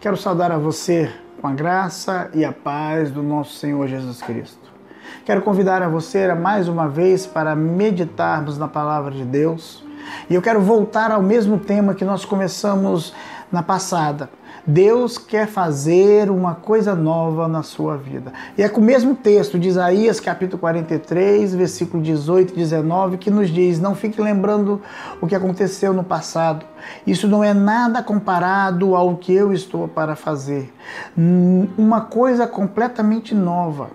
Quero saudar a você com a graça e a paz do nosso Senhor Jesus Cristo. Quero convidar a você mais uma vez para meditarmos na palavra de Deus. E eu quero voltar ao mesmo tema que nós começamos na passada. Deus quer fazer uma coisa nova na sua vida. E é com o mesmo texto de Isaías, capítulo 43, versículo 18 e 19, que nos diz: Não fique lembrando o que aconteceu no passado. Isso não é nada comparado ao que eu estou para fazer. Uma coisa completamente nova.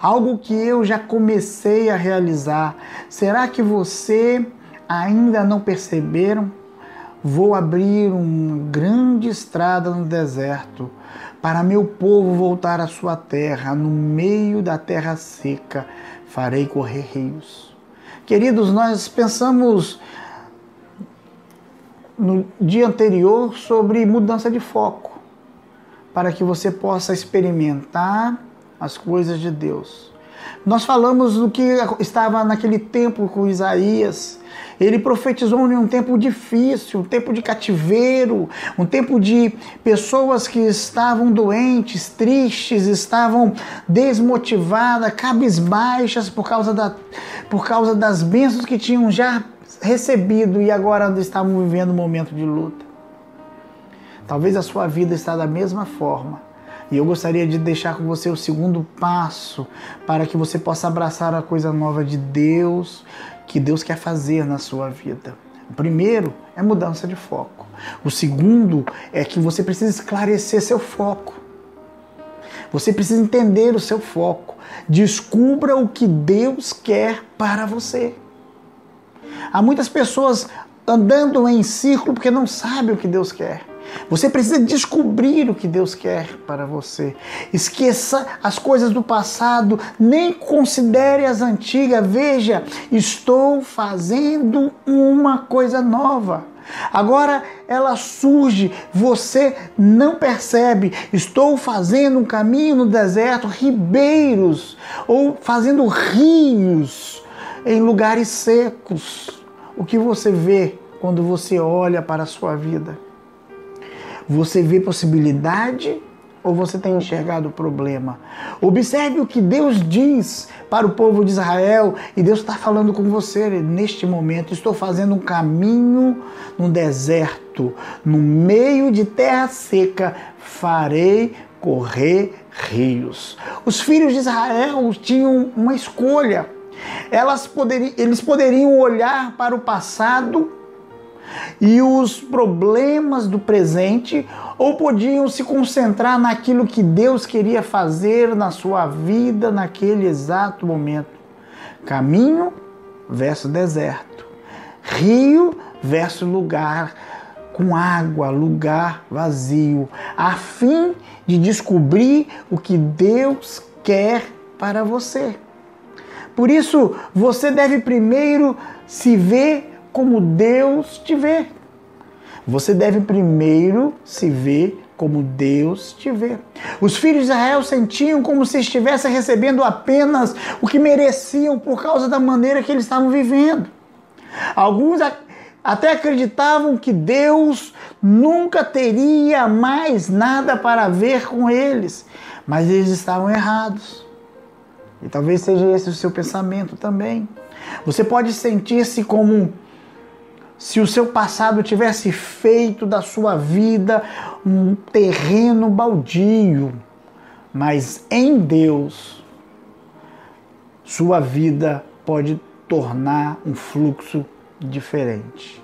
Algo que eu já comecei a realizar. Será que você ainda não perceberam? Vou abrir uma grande estrada no deserto para meu povo voltar à sua terra, no meio da terra seca, farei correr rios. Queridos, nós pensamos no dia anterior sobre mudança de foco, para que você possa experimentar as coisas de Deus. Nós falamos do que estava naquele tempo com Isaías, ele profetizou em um tempo difícil, um tempo de cativeiro, um tempo de pessoas que estavam doentes, tristes, estavam desmotivadas, cabisbaixas por causa, da, por causa das bênçãos que tinham já recebido e agora estavam vivendo um momento de luta. Talvez a sua vida está da mesma forma. E eu gostaria de deixar com você o segundo passo para que você possa abraçar a coisa nova de Deus que Deus quer fazer na sua vida. O primeiro é mudança de foco. O segundo é que você precisa esclarecer seu foco. Você precisa entender o seu foco. Descubra o que Deus quer para você. Há muitas pessoas andando em círculo porque não sabem o que Deus quer. Você precisa descobrir o que Deus quer para você. Esqueça as coisas do passado, nem considere as antigas. Veja, estou fazendo uma coisa nova. Agora ela surge, você não percebe. Estou fazendo um caminho no deserto, ribeiros, ou fazendo rios em lugares secos. O que você vê quando você olha para a sua vida? Você vê possibilidade ou você tem enxergado o problema? Observe o que Deus diz para o povo de Israel e Deus está falando com você neste momento. Estou fazendo um caminho no deserto, no meio de terra seca, farei correr rios. Os filhos de Israel tinham uma escolha. Elas poderiam, eles poderiam olhar para o passado e os problemas do presente, ou podiam se concentrar naquilo que Deus queria fazer na sua vida naquele exato momento. Caminho versus deserto, rio versus lugar com água, lugar vazio, a fim de descobrir o que Deus quer para você. Por isso, você deve primeiro se ver como Deus te vê. Você deve primeiro se ver como Deus te vê. Os filhos de Israel sentiam como se estivessem recebendo apenas o que mereciam por causa da maneira que eles estavam vivendo. Alguns até acreditavam que Deus nunca teria mais nada para ver com eles, mas eles estavam errados. E talvez seja esse o seu pensamento também. Você pode sentir-se como se o seu passado tivesse feito da sua vida um terreno baldio, mas em Deus, sua vida pode tornar um fluxo diferente.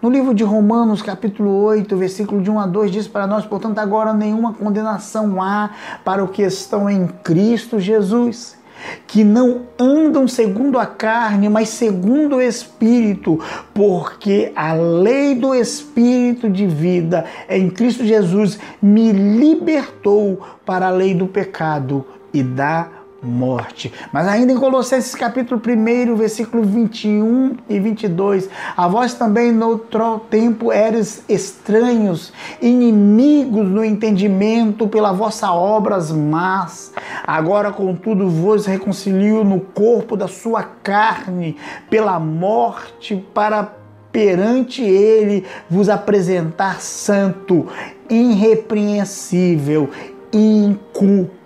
No livro de Romanos, capítulo 8, versículo de 1 a 2, diz para nós, portanto, agora nenhuma condenação há para o que estão em Cristo Jesus que não andam segundo a carne, mas segundo o Espírito, porque a lei do Espírito de vida em Cristo Jesus me libertou para a lei do pecado e da morte. Mas ainda em Colossenses capítulo 1, versículo 21 e 22, a vós também no outro tempo eres estranhos, inimigos no entendimento pela vossa obras más. Agora, contudo, vos reconcilio no corpo da sua carne pela morte para perante Ele vos apresentar santo, irrepreensível, inculpável.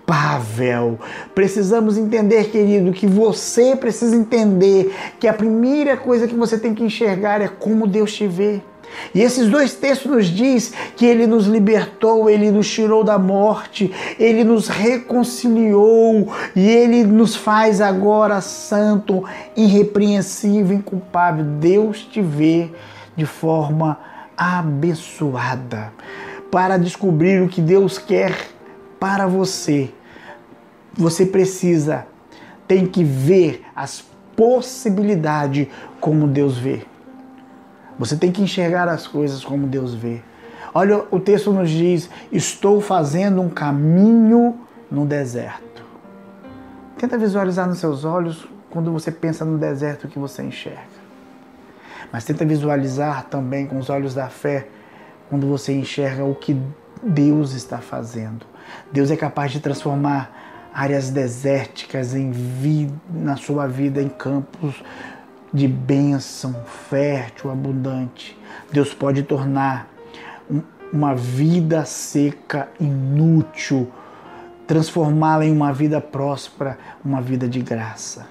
Precisamos entender, querido, que você precisa entender que a primeira coisa que você tem que enxergar é como Deus te vê. E esses dois textos nos diz que ele nos libertou, ele nos tirou da morte, ele nos reconciliou e ele nos faz agora santo, irrepreensível, inculpável. Deus te vê de forma abençoada. Para descobrir o que Deus quer para você, você precisa, tem que ver as possibilidades como Deus vê. Você tem que enxergar as coisas como Deus vê. Olha, o texto nos diz: Estou fazendo um caminho no deserto. Tenta visualizar nos seus olhos quando você pensa no deserto que você enxerga. Mas tenta visualizar também com os olhos da fé quando você enxerga o que Deus está fazendo. Deus é capaz de transformar áreas desérticas em vida, na sua vida em campos de bênção fértil, abundante. Deus pode tornar uma vida seca inútil, transformá-la em uma vida próspera, uma vida de graça.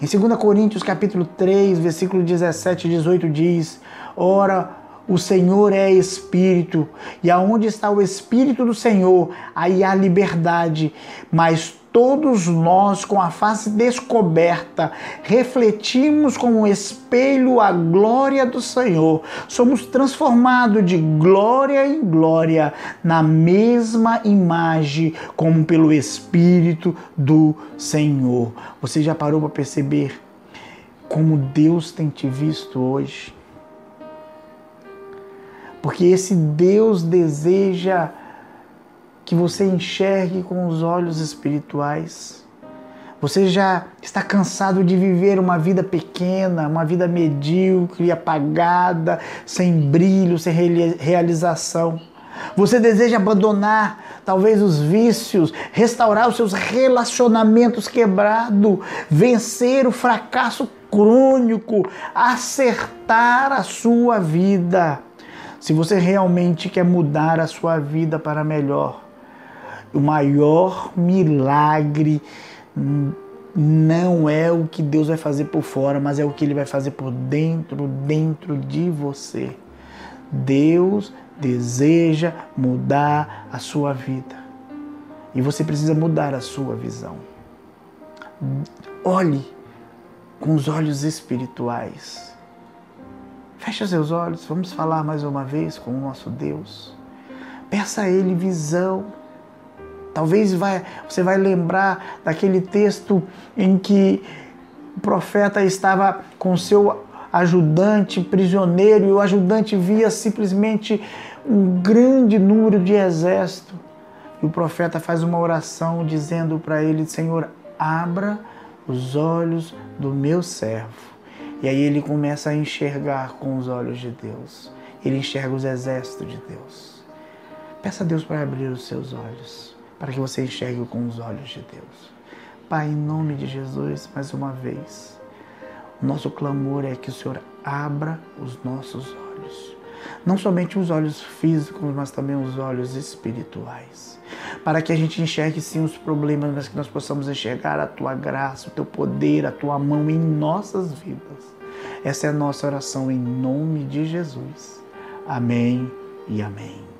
Em 2 Coríntios capítulo 3, versículo 17 e 18 diz: Ora, o Senhor é Espírito, e aonde está o Espírito do Senhor, aí há liberdade, mas todos nós, com a face descoberta, refletimos como um espelho a glória do Senhor. Somos transformados de glória em glória na mesma imagem, como pelo Espírito do Senhor. Você já parou para perceber como Deus tem te visto hoje? Porque esse Deus deseja que você enxergue com os olhos espirituais. Você já está cansado de viver uma vida pequena, uma vida medíocre, apagada, sem brilho, sem realização. Você deseja abandonar talvez os vícios, restaurar os seus relacionamentos quebrados, vencer o fracasso crônico, acertar a sua vida. Se você realmente quer mudar a sua vida para melhor, o maior milagre não é o que Deus vai fazer por fora, mas é o que Ele vai fazer por dentro, dentro de você. Deus deseja mudar a sua vida. E você precisa mudar a sua visão. Olhe com os olhos espirituais. Feche seus olhos, vamos falar mais uma vez com o nosso Deus. Peça a Ele visão Talvez vai, você vai lembrar daquele texto em que o profeta estava com seu ajudante prisioneiro e o ajudante via simplesmente um grande número de exército. E o profeta faz uma oração dizendo para ele: Senhor, abra os olhos do meu servo. E aí ele começa a enxergar com os olhos de Deus. Ele enxerga os exércitos de Deus. Peça a Deus para abrir os seus olhos para que você enxergue com os olhos de Deus. Pai, em nome de Jesus, mais uma vez, nosso clamor é que o Senhor abra os nossos olhos. Não somente os olhos físicos, mas também os olhos espirituais. Para que a gente enxergue sim os problemas, mas que nós possamos enxergar a tua graça, o teu poder, a tua mão em nossas vidas. Essa é a nossa oração em nome de Jesus. Amém e amém.